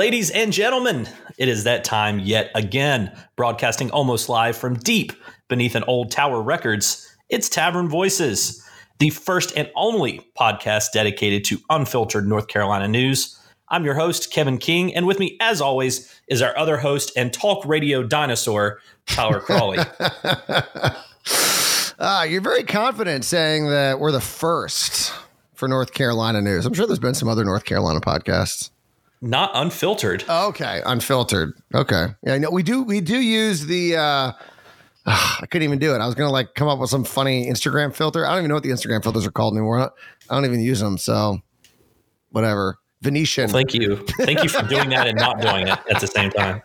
Ladies and gentlemen, it is that time yet again, broadcasting almost live from deep beneath an old tower records. It's Tavern Voices, the first and only podcast dedicated to unfiltered North Carolina news. I'm your host, Kevin King, and with me, as always, is our other host and talk radio dinosaur, Tyler Crawley. Ah, you're very confident saying that we're the first for North Carolina news. I'm sure there's been some other North Carolina podcasts. Not unfiltered. Okay, unfiltered. Okay, yeah, no, we do we do use the. uh I couldn't even do it. I was gonna like come up with some funny Instagram filter. I don't even know what the Instagram filters are called anymore. I don't even use them. So, whatever. Venetian. Thank you. Thank you for doing that and not doing it at the same time.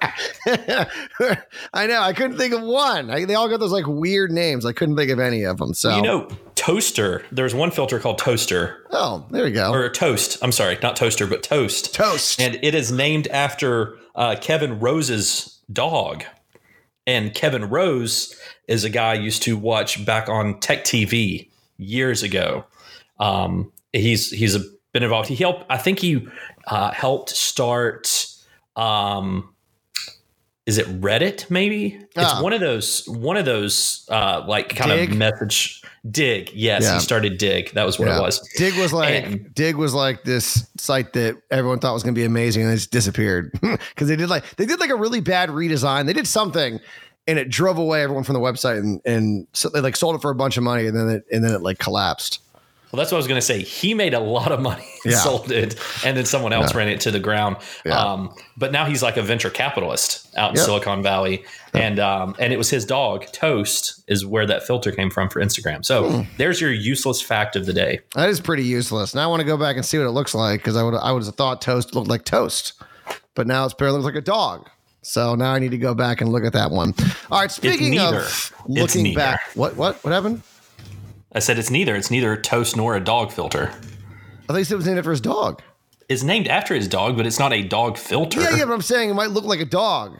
I know. I couldn't think of one. I, they all got those like weird names. I couldn't think of any of them. So You know, toaster. There's one filter called toaster oh, there we go. or toast. I'm sorry, not toaster, but toast. Toast. And it is named after uh, Kevin Rose's dog. And Kevin Rose is a guy I used to watch back on Tech TV years ago. Um, he's he's a, been involved. He helped. I think he uh, helped start. Um, is it Reddit? Maybe it's Ah. one of those one of those uh, like kind Digg? of message. Digg. Yes, Yeah. he started Digg. That was what Yeah. it was. Digg was like And- Digg was like this site that everyone thought was going to be amazing, and it just disappeared because they did like they did like a really bad redesign. They did something, and it drove away everyone from the website, and and so they like sold it for a bunch of money, and then it and then it like collapsed. Well, that's what I was going to say. He made a lot of money, and Yeah. sold it, and then someone else ran it to the ground. Yeah. Um, but now he's like a venture capitalist out in Yep. Silicon Valley, and um, and it was his dog Toast is where that filter came from for Instagram. So Hmm. there's your useless fact of the day. That is pretty useless. Now I want to go back and see what it looks like because I would I would have thought toast looked like toast, but now it's apparently looks like a dog. So now I need to go back and look at that one. All right, speaking of looking back, what what what happened? I said it's neither. It's neither a Toast nor a dog filter. I thought he said it was named after his dog. It's named after his dog, but it's not a dog filter. Yeah, yeah, but I'm saying it might look like a dog,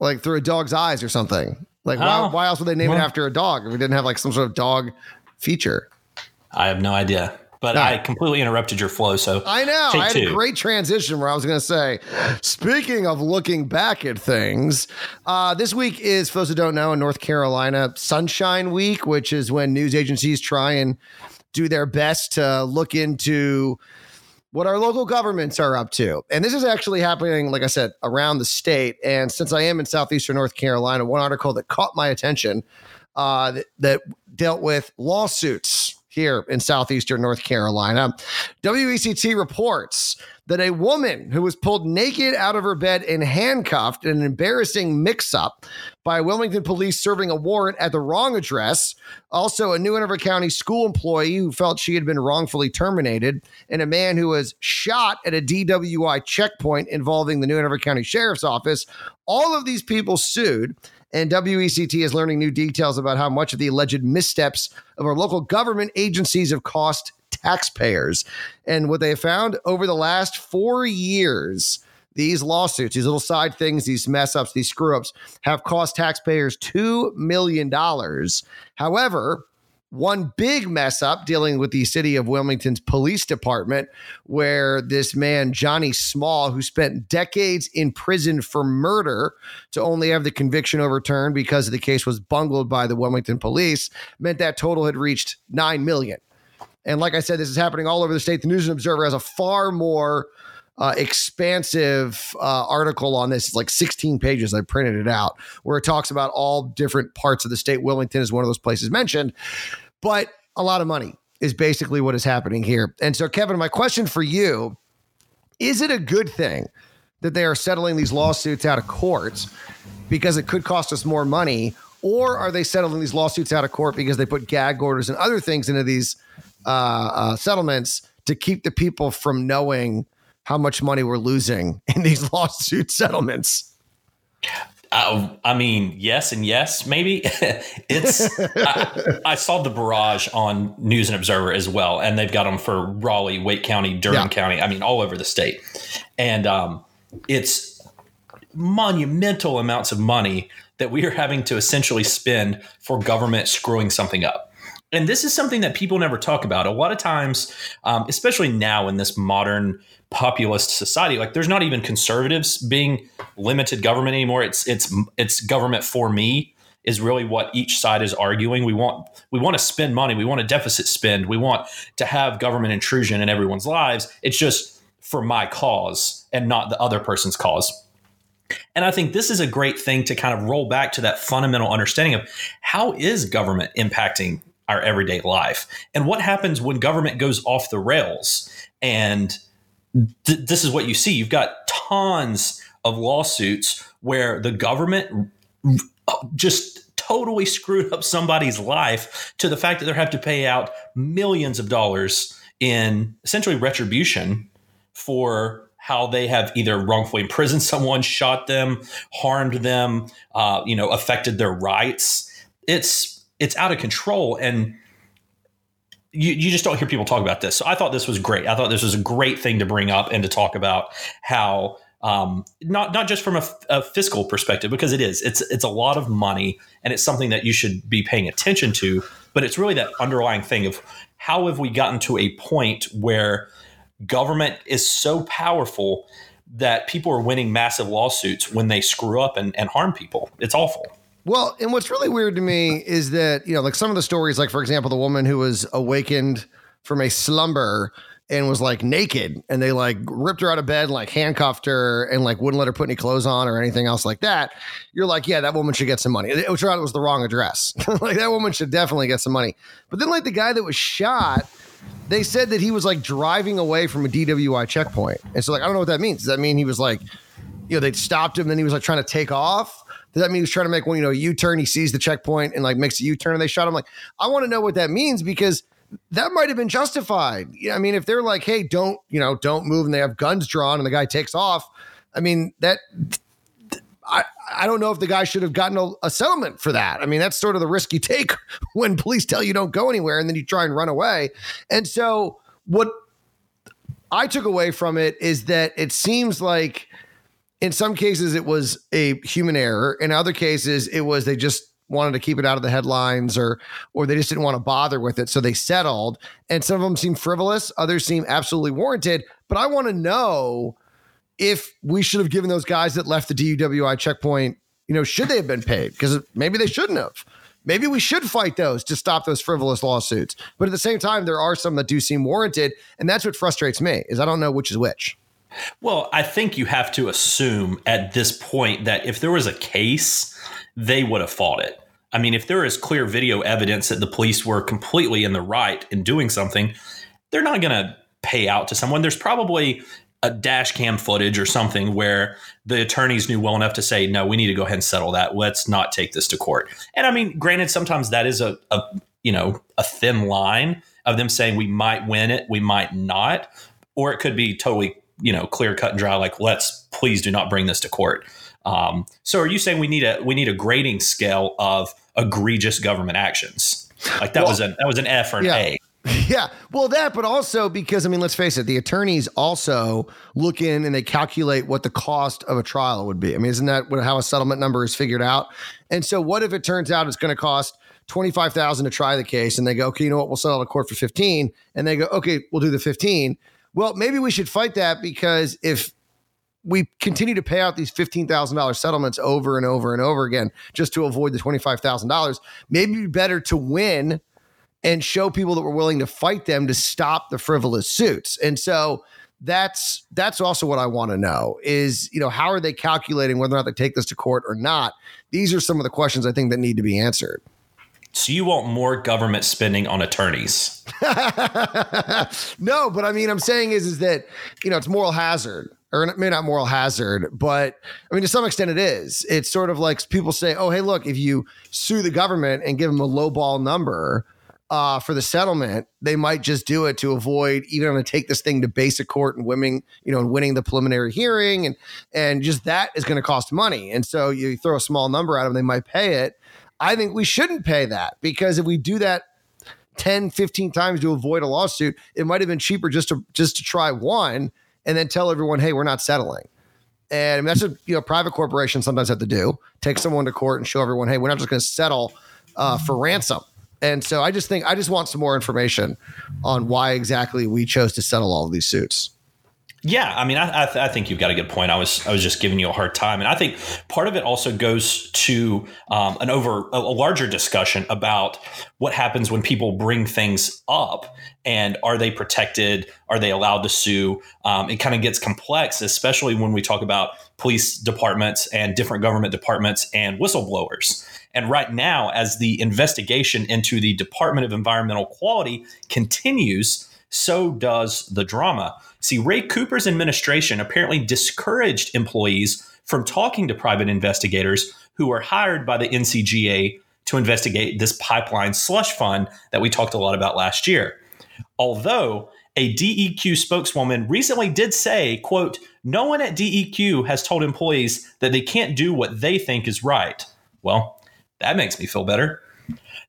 like through a dog's eyes or something. Like, why, Oh, why else would they name it after a dog if we didn't have like some sort of dog feature? I have no idea. But No. I completely interrupted your flow. So I know. I had two. a great transition where I was going to say, speaking of looking back at things, uh, this week is, for those who don't know, in North Carolina, Sunshine Week, which is when news agencies try and do their best to look into what our local governments are up to. And this is actually happening, like I said, around the state. And since I am in southeastern North Carolina, one article that caught my attention uh, that, that dealt with lawsuits here in southeastern North Carolina. WECT reports that a woman who was pulled naked out of her bed and handcuffed in an embarrassing mix up by Wilmington police serving a warrant at the wrong address, also a New Hanover County school employee who felt she had been wrongfully terminated, and a man who was shot at a DWI checkpoint involving the New Hanover County Sheriff's Office. All of these people sued. And WECT is learning new details about how much of the alleged missteps of our local government agencies have cost taxpayers. And what they have found over the last four years, these lawsuits, these little side things, these mess ups, these screw ups have cost taxpayers $2 million. However, one big mess up dealing with the city of Wilmington's police department, where this man, Johnny Small, who spent decades in prison for murder to only have the conviction overturned because the case was bungled by the Wilmington police, meant that total had reached 9 million. And like I said, this is happening all over the state. The News and Observer has a far more uh, expansive uh, article on this. It's like 16 pages. I printed it out where it talks about all different parts of the state. Wilmington is one of those places mentioned, but a lot of money is basically what is happening here. And so, Kevin, my question for you is it a good thing that they are settling these lawsuits out of court because it could cost us more money? Or are they settling these lawsuits out of court because they put gag orders and other things into these uh, uh, settlements to keep the people from knowing how much money we're losing in these lawsuit settlements? Uh, I mean, yes and yes, maybe. it's. I, I saw the barrage on News and Observer as well, and they've got them for Raleigh, Wake County, Durham Yeah. County. I mean, all over the state, and um, it's monumental amounts of money that we are having to essentially spend for government screwing something up. And this is something that people never talk about. A lot of times, um, especially now in this modern populist society, like there's not even conservatives being limited government anymore. It's it's it's government for me is really what each side is arguing. We want we want to spend money. We want a deficit spend. We want to have government intrusion in everyone's lives. It's just for my cause and not the other person's cause. And I think this is a great thing to kind of roll back to that fundamental understanding of how is government impacting our everyday life. And what happens when government goes off the rails? And th- this is what you see. You've got tons of lawsuits where the government just totally screwed up somebody's life to the fact that they have to pay out millions of dollars in essentially retribution for how they have either wrongfully imprisoned someone, shot them, harmed them, uh, you know, affected their rights. It's it's out of control, and you, you just don't hear people talk about this. So I thought this was great. I thought this was a great thing to bring up and to talk about how um, not not just from a, a, fiscal perspective because it is it's it's a lot of money and it's something that you should be paying attention to but it's really that underlying thing of how have we gotten to a point where government is so powerful that people are winning massive lawsuits when they screw up and, and harm people it's awful well and what's really weird to me is that you know like some of the stories like for example the woman who was awakened from a slumber and was like naked and they like ripped her out of bed like handcuffed her and like wouldn't let her put any clothes on or anything else like that you're like yeah that woman should get some money. It, it was the wrong address. Like that woman should definitely get some money. But then like the guy that was shot they said that he was like driving away from a dwi checkpoint. And so like i don't know what that means. Does that mean he was like you know they stopped him then he was like trying to take off does that mean he's trying to make one you know u-turn he sees the checkpoint and like makes a u-turn and they shot him like i want to know what that means because that might have been justified. I mean, if they're like, "Hey, don't you know, don't move," and they have guns drawn, and the guy takes off, I mean, that I I don't know if the guy should have gotten a, a, settlement for that. I mean, that's sort of the risk you take when police tell you don't go anywhere, and then you try and run away. And so, what I took away from it is that it seems like in some cases it was a human error, in other cases it was they just wanted to keep it out of the headlines or or they just didn't want to bother with it. So they settled. And some of them seem frivolous. Others seem absolutely warranted. But i want to know if we should have given those guys that left the DUWI checkpoint you know should they have been paid? Because maybe they shouldn't have. Maybe we should fight those to stop those frivolous lawsuits. But at the same time there are some that do seem warranted and that's what frustrates me is i don't know which is which well i think you have to assume at this point that if there was a case they would have fought it. I mean, if there is clear video evidence that the police were completely in the right in doing something, they're not going to pay out to someone. There's probably a dash cam footage or something where the attorneys knew well enough to say, no, we need to go ahead and settle that. Let's not take this to court. And I mean, granted, sometimes that is a, a you know, a thin line of them saying we might win it, we might not, or it could be totally, you know, clear cut and dry, like, let's please do not bring this to court. Um, so are you saying we need a we need a grading scale of egregious government actions? Like that well, was an that was an F or an yeah. A. Yeah, well, that, but also because I mean, let's face it, the attorneys also look in and they calculate what the cost of a trial would be. I mean, isn't that what, how a settlement number is figured out? And so, what if it turns out it's going to cost twenty five thousand to try the case, and they go, okay, you know what, we'll settle the court for fifteen, and they go, okay, we'll do the fifteen. Well, maybe we should fight that because if we continue to pay out these $15,000 settlements over and over and over again just to avoid the $25,000. Maybe better to win and show people that we're willing to fight them to stop the frivolous suits. And so that's that's also what I want to know is, you know, how are they calculating whether or not they take this to court or not? These are some of the questions I think that need to be answered. So you want more government spending on attorneys? no, but I mean, I'm saying is is that you know it's moral hazard or maybe not moral hazard, but I mean, to some extent it is. It's sort of like people say, oh, hey, look, if you sue the government and give them a low ball number uh, for the settlement, they might just do it to avoid even having to take this thing to basic court and winning, you know, and winning the preliminary hearing. And, and just that is going to cost money. And so you throw a small number at them, they might pay it. I think we shouldn't pay that because if we do that 10, 15 times to avoid a lawsuit, it might have been cheaper just to just to try one and then tell everyone, hey, we're not settling. And that's what you know private corporations sometimes have to do: take someone to court and show everyone, hey, we're not just going to settle uh, for ransom. And so I just think I just want some more information on why exactly we chose to settle all of these suits. Yeah, I mean, I, I, th- I, think you've got a good point. I was I was just giving you a hard time, and I think part of it also goes to um, an over a, larger discussion about what happens when people bring things up, and are they protected? Are they allowed to sue? Um, it kind of gets complex, especially when we talk about police departments and different government departments and whistleblowers. And right now, as the investigation into the Department of Environmental Quality continues, so does the drama. See, Roy Cooper's administration apparently discouraged employees from talking to private investigators who were hired by the NCGA to investigate this pipeline slush fund that we talked a lot about last year. Although a DEQ spokeswoman recently did say, quote, no one at DEQ has told employees that they can't do what they think is right. Well, that makes me feel better.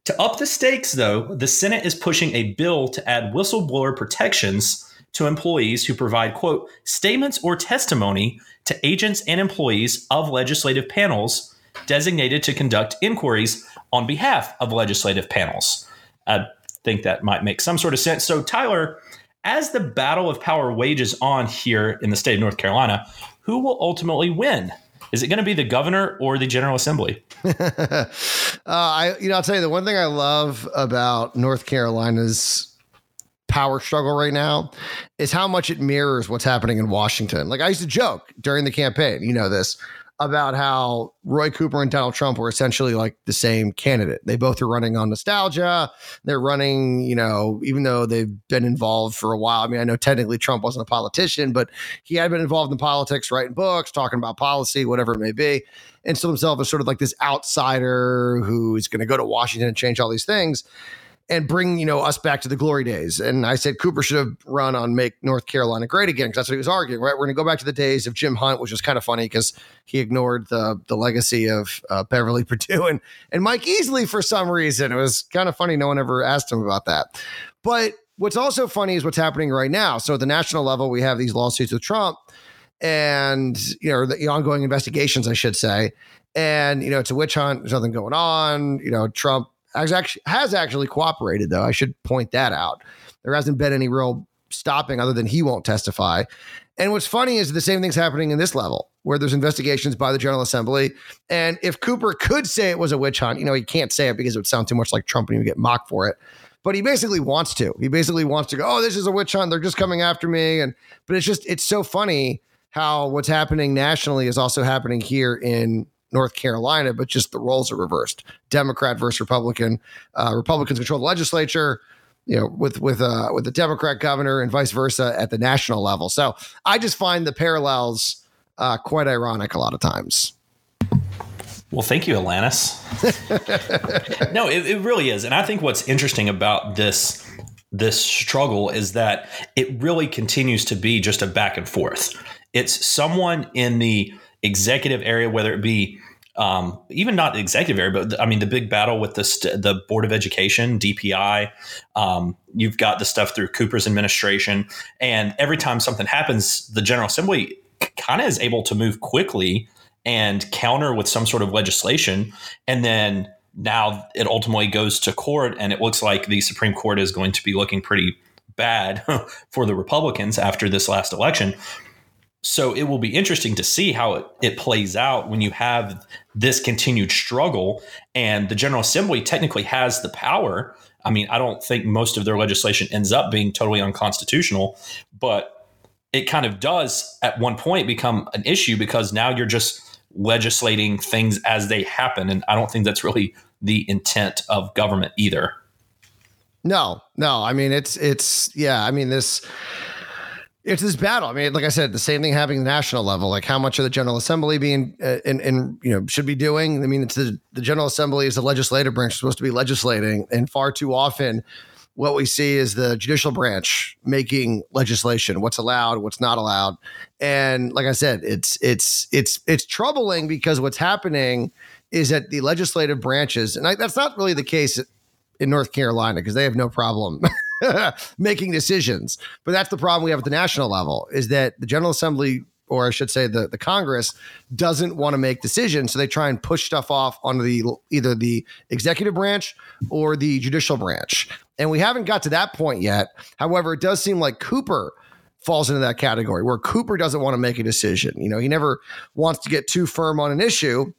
To up the stakes, though, the Senate is pushing a bill to add whistleblower protections to employees who provide, quote, statements or testimony to agents and employees of legislative panels designated to conduct inquiries on behalf of legislative panels. I think that might make some sort of sense. So, Tyler, as the battle of power wages on here in the state of North Carolina, who will ultimately win? Is it going to be the governor or the General Assembly? uh, I, you know, I'll tell you the one thing I love about North Carolina's power struggle right now is how much it mirrors what's happening in Washington. Like I used to joke during the campaign, you know this, about how Roy Cooper and Donald Trump were essentially like the same candidate. They both are running on nostalgia. They're running, you know, even though they've been involved for a while. I mean, I know technically Trump wasn't a politician, but he had been involved in politics, writing books, talking about policy, whatever it may be. And still himself as sort of like this outsider who's going to go to Washington and change all these things and bring you know us back to the glory days. And I said Cooper should have run on make North Carolina great again because that's what he was arguing. Right, we're going to go back to the days of Jim Hunt, which was kind of funny because he ignored the the legacy of uh, Beverly Perdue and and Mike Easley for some reason. It was kind of funny. No one ever asked him about that. But what's also funny is what's happening right now. So at the national level, we have these lawsuits with Trump and you know the ongoing investigations, I should say. And you know it's a witch hunt. There's nothing going on. You know Trump has actually, has actually cooperated, though. I should point that out. There hasn't been any real stopping other than he won't testify. And what's funny is the same thing's happening in this level where there's investigations by the General Assembly. And if Cooper could say it was a witch hunt, you know, he can't say it because it would sound too much like Trump and he would get mocked for it. But he basically wants to. He basically wants to go, oh, this is a witch hunt. They're just coming after me. And but it's just it's so funny how what's happening nationally is also happening here in North Carolina, but just the roles are reversed. Democrat versus Republican. Uh, Republicans control the legislature, you know, with with uh, with the Democrat governor and vice versa at the national level. So I just find the parallels uh, quite ironic a lot of times. Well, thank you, Alanis. no, it, it really is, and I think what's interesting about this this struggle is that it really continues to be just a back and forth. It's someone in the executive area, whether it be um, even not the executive area, but I mean the big battle with the st- the Board of Education, DPI. Um, you've got the stuff through Cooper's administration, and every time something happens, the General Assembly kind of is able to move quickly and counter with some sort of legislation, and then now it ultimately goes to court, and it looks like the Supreme Court is going to be looking pretty bad for the Republicans after this last election so it will be interesting to see how it, it plays out when you have this continued struggle. And the general assembly technically has the power. I mean i don't think most of their legislation ends up being totally unconstitutional but it kind of does at one point become an issue because now you're just legislating things as they happen. And i don't think that's really the intent of government either. No no. I mean it's it's yeah i mean this it's this battle. I mean, like I said, the same thing happening at the national level. Like how much of the General Assembly being uh, and, and you know should be doing. I mean, it's the, the General Assembly is the legislative branch supposed to be legislating, and far too often, what we see is the judicial branch making legislation. What's allowed, what's not allowed, and like I said, it's it's it's it's troubling because what's happening is that the legislative branches, and I, that's not really the case in North Carolina because they have no problem making decisions. But that's the problem we have at the national level is that the General Assembly or I should say the, the Congress doesn't want to make decisions. So they try and push stuff off onto the either the executive branch or the judicial branch. And we haven't got to that point yet. However, it does seem like Cooper falls into that category where Cooper doesn't want to make a decision. You know, he never wants to get too firm on an issue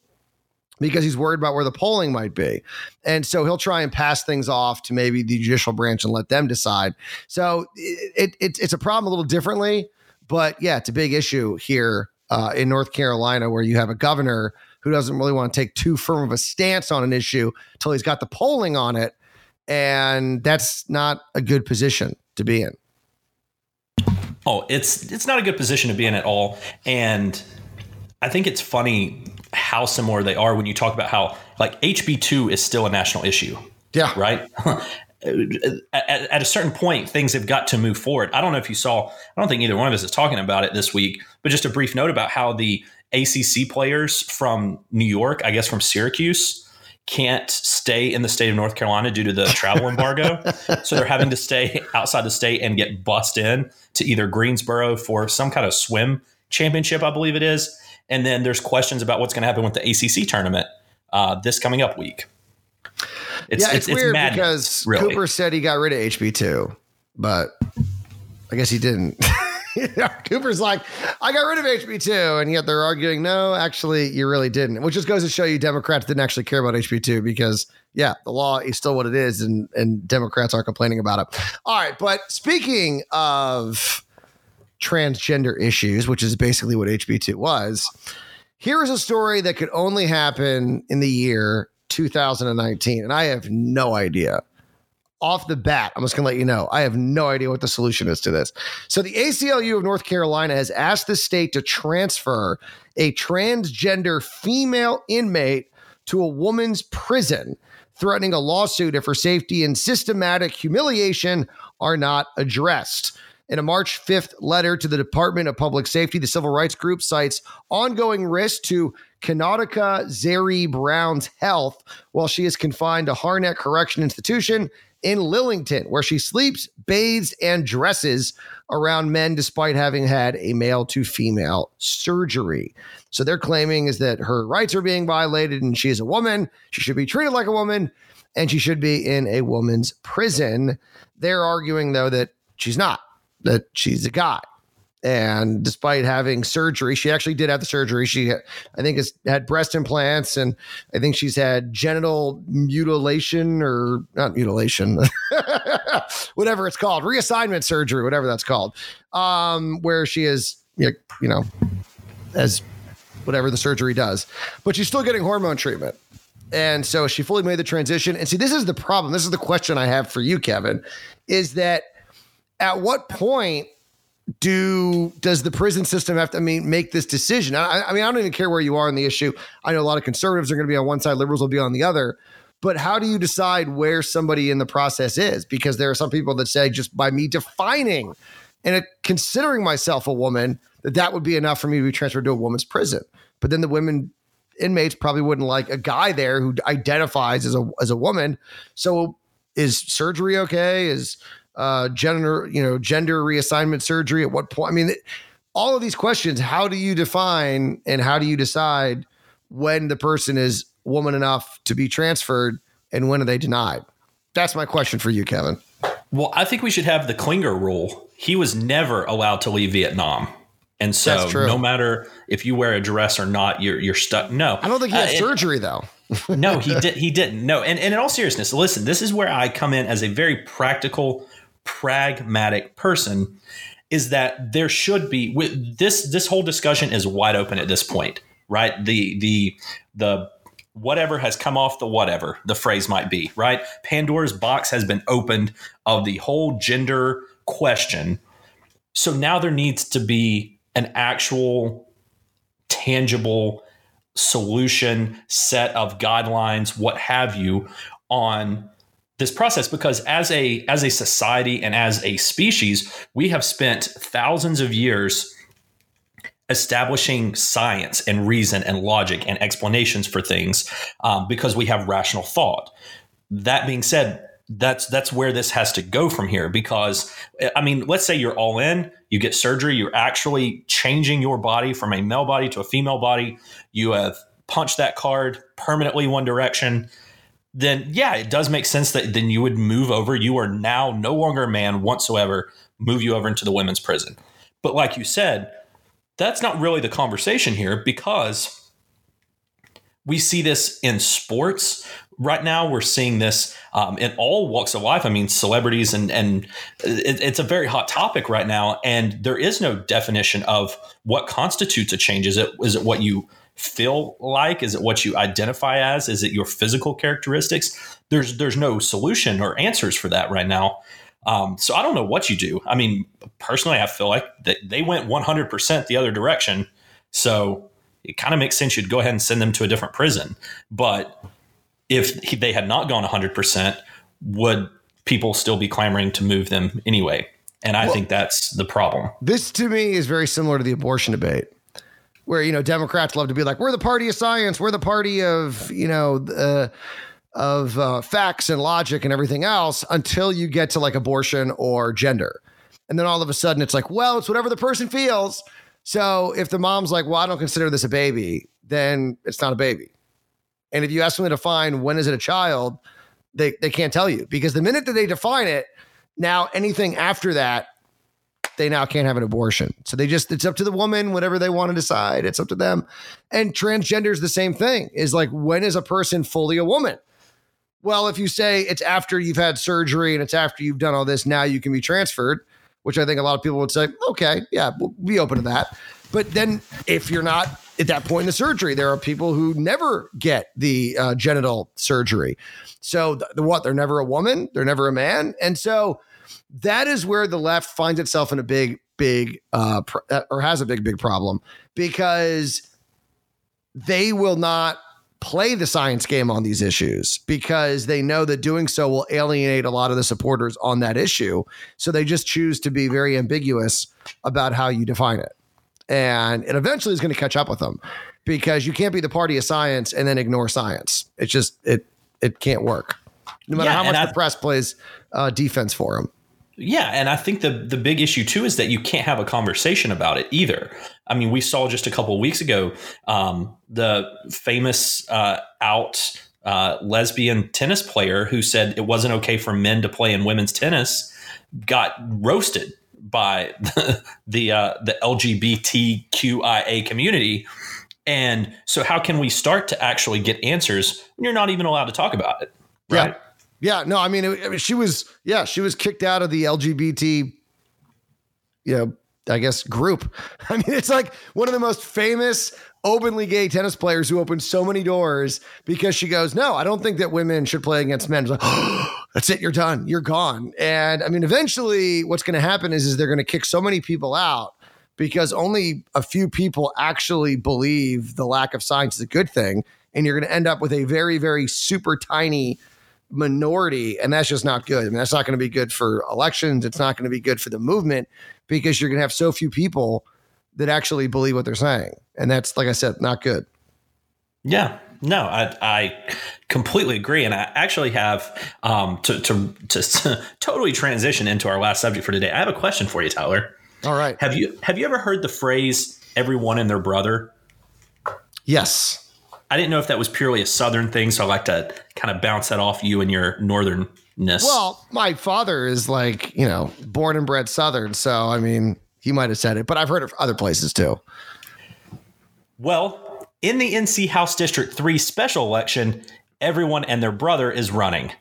because he's worried about where the polling might be. And so he'll try and pass things off to maybe the judicial branch and let them decide. So it, it it's a problem a little differently, but yeah, it's a big issue here uh, in North Carolina where you have a governor who doesn't really want to take too firm of a stance on an issue until he's got the polling on it. And that's not a good position to be in. Oh, it's it's not a good position to be in at all. And I think it's funny how similar they are when you talk about how like HB2 is still a national issue. Yeah. Right. at, at, a certain point, things have got to move forward. I don't know if you saw, I don't think either one of us is talking about it this week, but just a brief note about how the ACC players from New York, I guess from Syracuse, can't stay in the state of North Carolina due to the travel embargo. so they're having to stay outside the state and get bussed in to either Greensboro for some kind of swim championship, I believe it is. And then there's questions about what's going to happen with the ACC tournament uh, this coming up week. It's, yeah, it's, it's weird it's because really. Cooper said he got rid of HB2, but I guess he didn't. Cooper's like, I got rid of HB2, and yet they're arguing, no, actually, you really didn't. Which just goes to show you Democrats didn't actually care about HB2 because, yeah, the law is still what it is, and and Democrats aren't complaining about it. All right, but speaking of transgender issues, which is basically what HB2 was. Here is a story that could only happen in the year 2019, and I have no idea. Off the bat, I'm just going to let you know. I have no idea what the solution is to this. So, the ACLU of North Carolina has asked the state to transfer a transgender female inmate to a woman's prison, threatening a lawsuit if her safety and systematic humiliation are not addressed. In a March 5th letter to the Department of Public Safety, the civil rights group cites ongoing risk to Kenotica Zeri Brown's health while she is confined to Harnett Correction Institution in Lillington, where she sleeps, bathes, and dresses around men despite having had a male to female surgery. So they're claiming is that her rights are being violated and she is a woman. She should be treated like a woman and she should be in a woman's prison. They're arguing, though, that she's not that she's a guy. And despite having surgery, she actually did have the surgery. She, I think, has had breast implants, and I think she's had genital mutilation or not mutilation, whatever it's called, reassignment surgery, whatever that's called, um, where she is, you know, as whatever the surgery does, but she's still getting hormone treatment. And so she fully made the transition. And see, this is the problem. This is the question I have for you, Kevin, is that at what point do does the prison system have to I mean make this decision? I, I mean, I don't even care where you are on the issue. I know a lot of conservatives are going to be on one side, liberals will be on the other. But how do you decide where somebody in the process is? Because there are some people that say just by me defining and considering myself a woman, that that would be enough for me to be transferred to a woman's prison. But then the women inmates probably wouldn't like a guy there who identifies as a as a woman. So is surgery okay? Is uh, gender, you know, gender reassignment surgery? At what point? I mean, all of these questions. How do you define and how do you decide when the person is woman enough to be transferred and when are they denied? That's my question for you, Kevin. Well, I think we should have the Klinger rule. He was never allowed to leave Vietnam. And so no matter if you wear a dress or not, you're you're stuck. No. I don't think he had uh, surgery though. no, he did he didn't. No. And, and in all seriousness, listen, this is where I come in as a very practical pragmatic person is that there should be with this this whole discussion is wide open at this point right? The the the whatever has come off the whatever the phrase might be right? Pandora's box has been opened of the whole gender question. So now there needs to be an actual tangible solution set of guidelines what have you on this process because as a as a society and as a species we have spent thousands of years establishing science and reason and logic and explanations for things um, because we have rational thought that being said that's that's where this has to go from here because I mean, let's say you're all in, you get surgery, you're actually changing your body from a male body to a female body. You have punched that card permanently one direction. Then yeah, it does make sense that then you would move over. You are now no longer a man whatsoever. Move you over into the women's prison. But like you said, that's not really the conversation here because we see this in sports right now. We're seeing this um, in all walks of life. I mean, celebrities and and it, it's a very hot topic right now, and there is no definition of what constitutes a change. Is it is it what you feel like? Is it what you identify as? Is it your physical characteristics? There's there's no solution or answers for that right now. Um, so I don't know what you do. I mean, personally, I feel like that they went 100% the other direction. So it kind of makes sense you'd go ahead and send them to a different prison. But if they had not gone 100%, would people still be clamoring to move them anyway? And I well, think that's the problem. This to me is very similar to the abortion debate. Where you know Democrats love to be like, we're the party of science, we're the party of you know uh, of uh, facts and logic and everything else until you get to like abortion or gender. And then all of a sudden it's like, well, it's whatever the person feels. So if the mom's like, well, I don't consider this a baby, then it's not a baby. And if you ask them to define when is it a child, they, they can't tell you because the minute that they define it, now anything after that, they now can't have an abortion. So they just, it's up to the woman, whatever they want to decide. It's up to them. And transgender is the same thing is like, when is a person fully a woman? Well, if you say it's after you've had surgery and it's after you've done all this, now you can be transferred, which I think a lot of people would say, okay, yeah, we'll be open to that. But then if you're not at that point in the surgery, there are people who never get the uh, genital surgery. So the, what? They're never a woman. They're never a man. And so that is where the left finds itself in a big, big, uh, pr- uh, or has a big, big problem because they will not play the science game on these issues because they know that doing so will alienate a lot of the supporters on that issue. So they just choose to be very ambiguous about how you define it. And it eventually is going to catch up with them because you can't be the party of science and then ignore science. It's just it it can't work. No matter yeah, how much I, the press plays uh, defense for them. Yeah, and I think the the big issue too is that you can't have a conversation about it either. I mean, we saw just a couple of weeks ago um, the famous uh, out uh, lesbian tennis player who said it wasn't okay for men to play in women's tennis got roasted by the the, uh, the LGBTQIA community. And so, how can we start to actually get answers when you're not even allowed to talk about it? Right. Yeah. Yeah, no, I mean, it, I mean, she was, yeah, she was kicked out of the LGBT, you know, I guess group. I mean, it's like one of the most famous openly gay tennis players who opened so many doors because she goes, no, I don't think that women should play against men. Like, oh, that's it, you're done, you're gone. And I mean, eventually, what's going to happen is, is they're going to kick so many people out because only a few people actually believe the lack of science is a good thing, and you're going to end up with a very, very super tiny minority, and that's just not good. I mean, that's not going to be good for elections. It's not going to be good for the movement because you're going to have so few people that actually believe what they're saying, and that's like I said, not good. Yeah, no, I, I completely agree, and I actually have um, to, to to totally transition into our last subject for today. I have a question for you, Tyler. All right. Have you have you ever heard the phrase "everyone and their brother"? Yes. I didn't know if that was purely a Southern thing, so I like to kind of bounce that off you and your Northernness. Well, my father is like you know born and bred Southern, so I mean he might have said it, but I've heard it other places too. Well, in the NC House District 3 special election, everyone and their brother is running.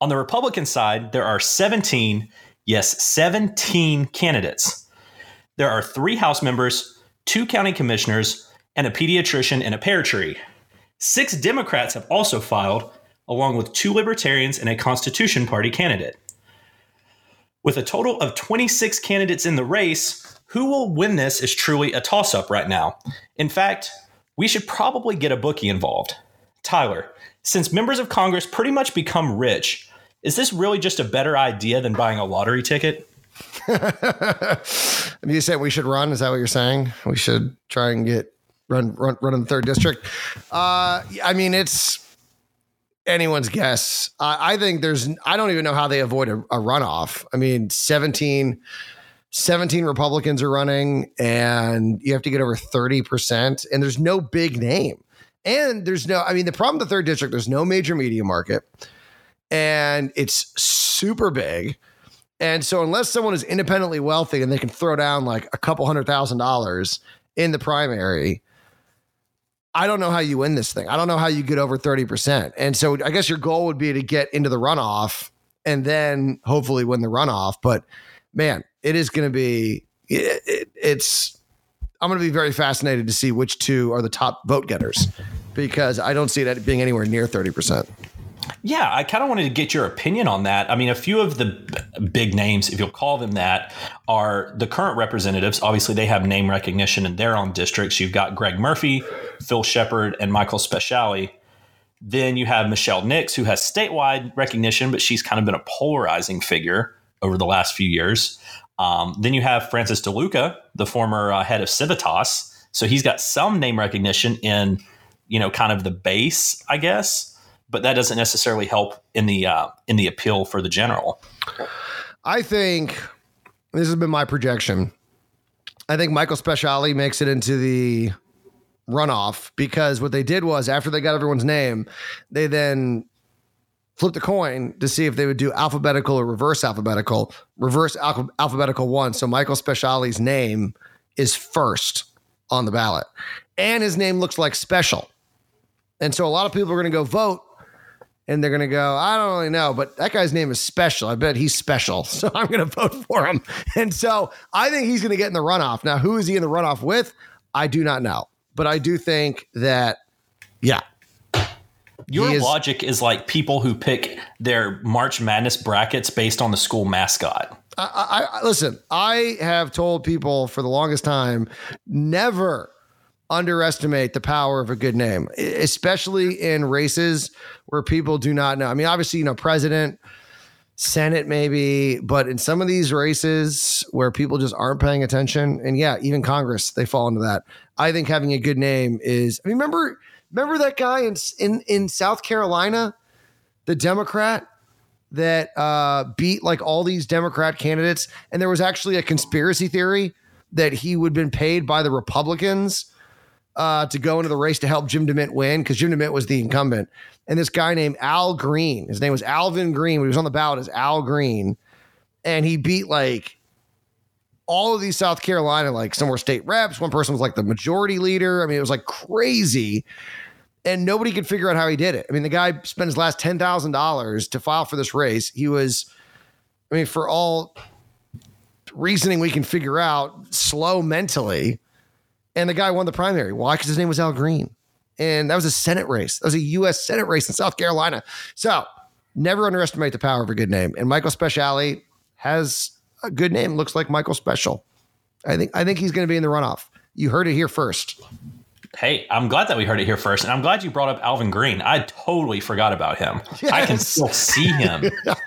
On the Republican side, there are 17, yes, 17 candidates. There are three House members, two county commissioners, and a pediatrician and a pear tree. Six Democrats have also filed, along with two Libertarians and a Constitution Party candidate. With a total of 26 candidates in the race, who will win this is truly a toss up right now. In fact, we should probably get a bookie involved. Tyler, since members of Congress pretty much become rich, is this really just a better idea than buying a lottery ticket? you said we should run? Is that what you're saying? We should try and get run run run in the third district. Uh, I mean, it's anyone's guess. I think there's, I don't even know how they avoid a, a, runoff. I mean, 17, 17 Republicans are running, and you have to get over 30%, and there's no big name. And there's no, I mean, the problem with the third district, there's no major media market, and it's super big. And so, unless someone is independently wealthy and they can throw down like a couple hundred thousand dollars in the primary, I don't know how you win this thing. I don't know how you get over 30%. And so I guess your goal would be to get into the runoff and then hopefully win the runoff. But man, it is going to be, it, it, it's, I'm going to be very fascinated to see which two are the top vote getters because I don't see that being anywhere near 30%. Yeah, I kind of wanted to get your opinion on that. I mean, a few of the big names, if you'll call them that, are the current representatives. Obviously, they have name recognition in their own districts. You've got Greg Murphy, Phil Shepard, and Michael Speciale. Then you have Michelle Nix, who has statewide recognition, but she's kind of been a polarizing figure over the last few years. Um, then you have Francis DeLuca, the former uh, head of Civitas. So he's got some name recognition in, you know, kind of the base, I guess but that doesn't necessarily help in the uh, in the appeal for the general. I think this has been my projection. I think Michael Speciale makes it into the runoff because what they did was after they got everyone's name, they then flipped a coin to see if they would do alphabetical or reverse alphabetical. Reverse al- alphabetical one. So Michael Speciale's name is first on the ballot, and his name looks like special. And so a lot of people are going to go vote and they're going to go, I don't really know, but that guy's name is special. I bet he's special. So I'm going to vote for him. And so I think he's going to get in the runoff. Now, who is he in the runoff with? I do not know. But I do think that, yeah. Your is, logic is like people who pick their March Madness brackets based on the school mascot. I, I, listen, I have told people for the longest time never underestimate the power of a good name, especially in races where people do not know. I mean, obviously, you know, president, Senate, maybe, but in some of these races where people just aren't paying attention, and yeah, even Congress, they fall into that. I think having a good name is. I mean, remember, remember that guy in in in South Carolina, the Democrat that uh, beat like all these Democrat candidates, and there was actually a conspiracy theory that he would have been paid by the Republicans uh, to go into the race to help Jim DeMint win because Jim DeMint was the incumbent. And this guy named Al Green, his name was Alvin Greene, when he was on the ballot as Al Green. And he beat like all of these South Carolina, like some were state reps. One person was like the majority leader. I mean, it was like crazy. And nobody could figure out how he did it. I mean, the guy spent his last $10,000 to file for this race. He was, I mean, for all reasoning we can figure out, slow mentally and the guy won the primary. Why? Because his name was Al Green. And that was a Senate race. That was a U.S. Senate race in South Carolina. So never underestimate the power of a good name. And Michael Speciale has a good name. Looks like Michael Special. I think I think he's going to be in the runoff. You heard it here first. Hey, I'm glad that we heard it here first, and I'm glad you brought up Alvin Greene. I totally forgot about him. Yes. I can still see him.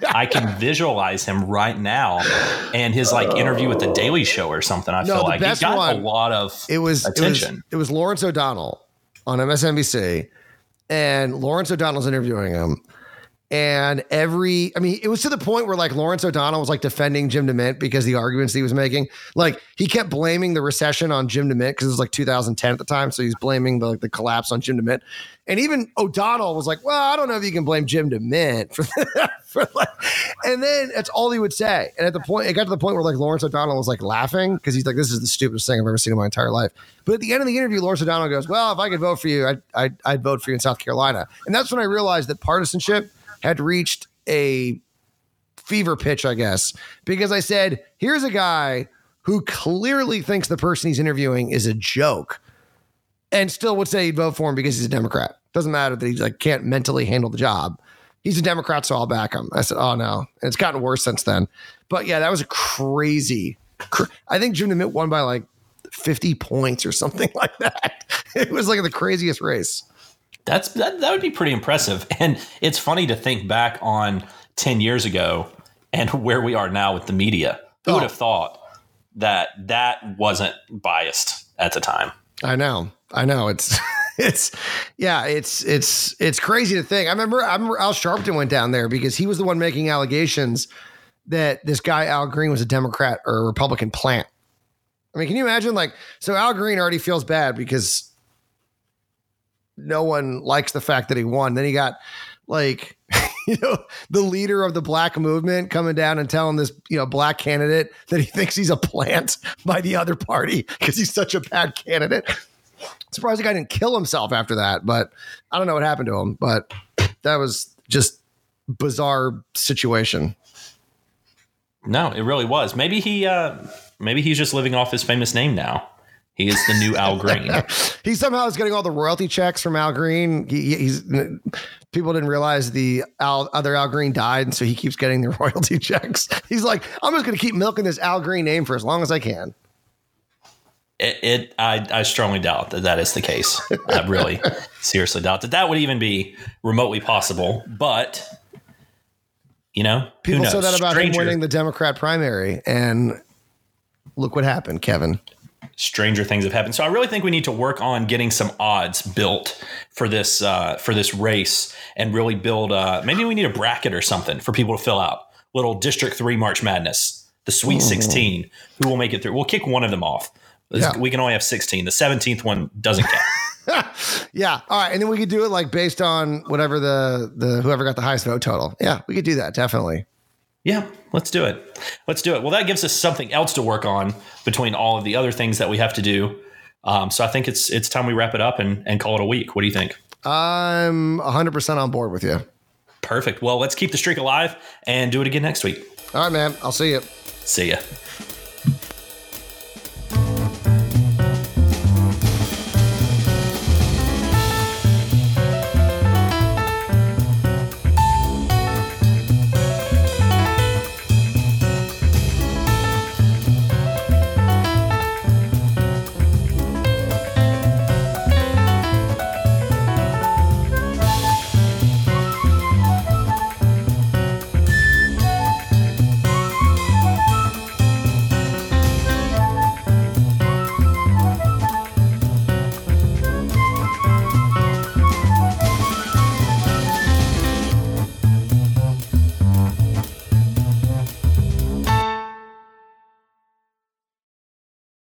I can visualize him right now, and his like interview with the Daily Show or something. I no, feel like he got one, a lot of it was attention. It was, it was Lawrence O'Donnell on MSNBC, and Lawrence O'Donnell's interviewing him, and every, I mean, it was to the point where like Lawrence O'Donnell was like defending Jim DeMint because the arguments he was making, like he kept blaming the recession on Jim DeMint because it was like 2010 at the time. So he's blaming the, like, the collapse on Jim DeMint. And even O'Donnell was like, well, I don't know if you can blame Jim DeMint for, for like, and then that's all he would say. And at the point, it got to the point where like Lawrence O'Donnell was like laughing because he's like, this is the stupidest thing I've ever seen in my entire life. But at the end of the interview, Lawrence O'Donnell goes, well, if I could vote for you, I'd, I'd, I'd vote for you in South Carolina. And that's when I realized that partisanship – had reached a fever pitch, I guess, because I said, here's a guy who clearly thinks the person he's interviewing is a joke and still would say he'd vote for him because he's a Democrat. Doesn't matter that he like can't mentally handle the job. He's a Democrat, so I'll back him. I said, oh no. And it's gotten worse since then. But yeah, that was a crazy. Cr- I think Jim DeMint won by like 50 points or something like that. It was like the craziest race. That's that, that would be pretty impressive. And it's funny to think back on 10 years ago and where we are now with the media. Who oh. would have thought that that wasn't biased at the time? I know. I know. It's it's yeah, it's it's it's crazy to think. I remember I remember Al Sharpton went down there because he was the one making allegations that this guy Al Green was a Democrat or a Republican plant. I mean, can you imagine? Like, so Al Green already feels bad because no one likes the fact that he won. Then he got like, you know, the leader of the black movement coming down and telling this, you know, black candidate that he thinks he's a plant by the other party because he's such a bad candidate. Surprised the guy didn't kill himself after that, but I don't know what happened to him. But that was just bizarre situation. No, it really was. Maybe he uh maybe he's just living off his famous name now. He is the new Al Green. he somehow is getting all the royalty checks from Al Green. He, he's people didn't realize the Al, other Al Green died, and so he keeps getting the royalty checks. He's like, I'm just going to keep milking this Al Green name for as long as I can. It, it I, I strongly doubt that that is the case. I really seriously doubt that that would even be remotely possible. But you know, people said that about Stranger, him winning the Democrat primary, and look what happened, Kevin. Stranger things have happened. So I really think we need to work on getting some odds built for this uh, for this race, and really build. Uh, maybe we need a bracket or something for people to fill out. Little District Three March Madness, the Sweet mm. Sixteen. Who will make it through? We'll kick one of them off. Yeah. We can only have sixteen. The seventeenth one doesn't count. yeah. All right. And then we could do it like based on whatever the the whoever got the highest vote total. Yeah, we could do that definitely. Yeah, let's do it. Let's do it. Well, that gives us something else to work on between all of the other things that we have to do. Um, so I think it's it's time we wrap it up and, and call it a week. What do you think? I'm 100% on board with you. Perfect. Well, let's keep the streak alive and do it again next week. All right, man. I'll see you. See ya.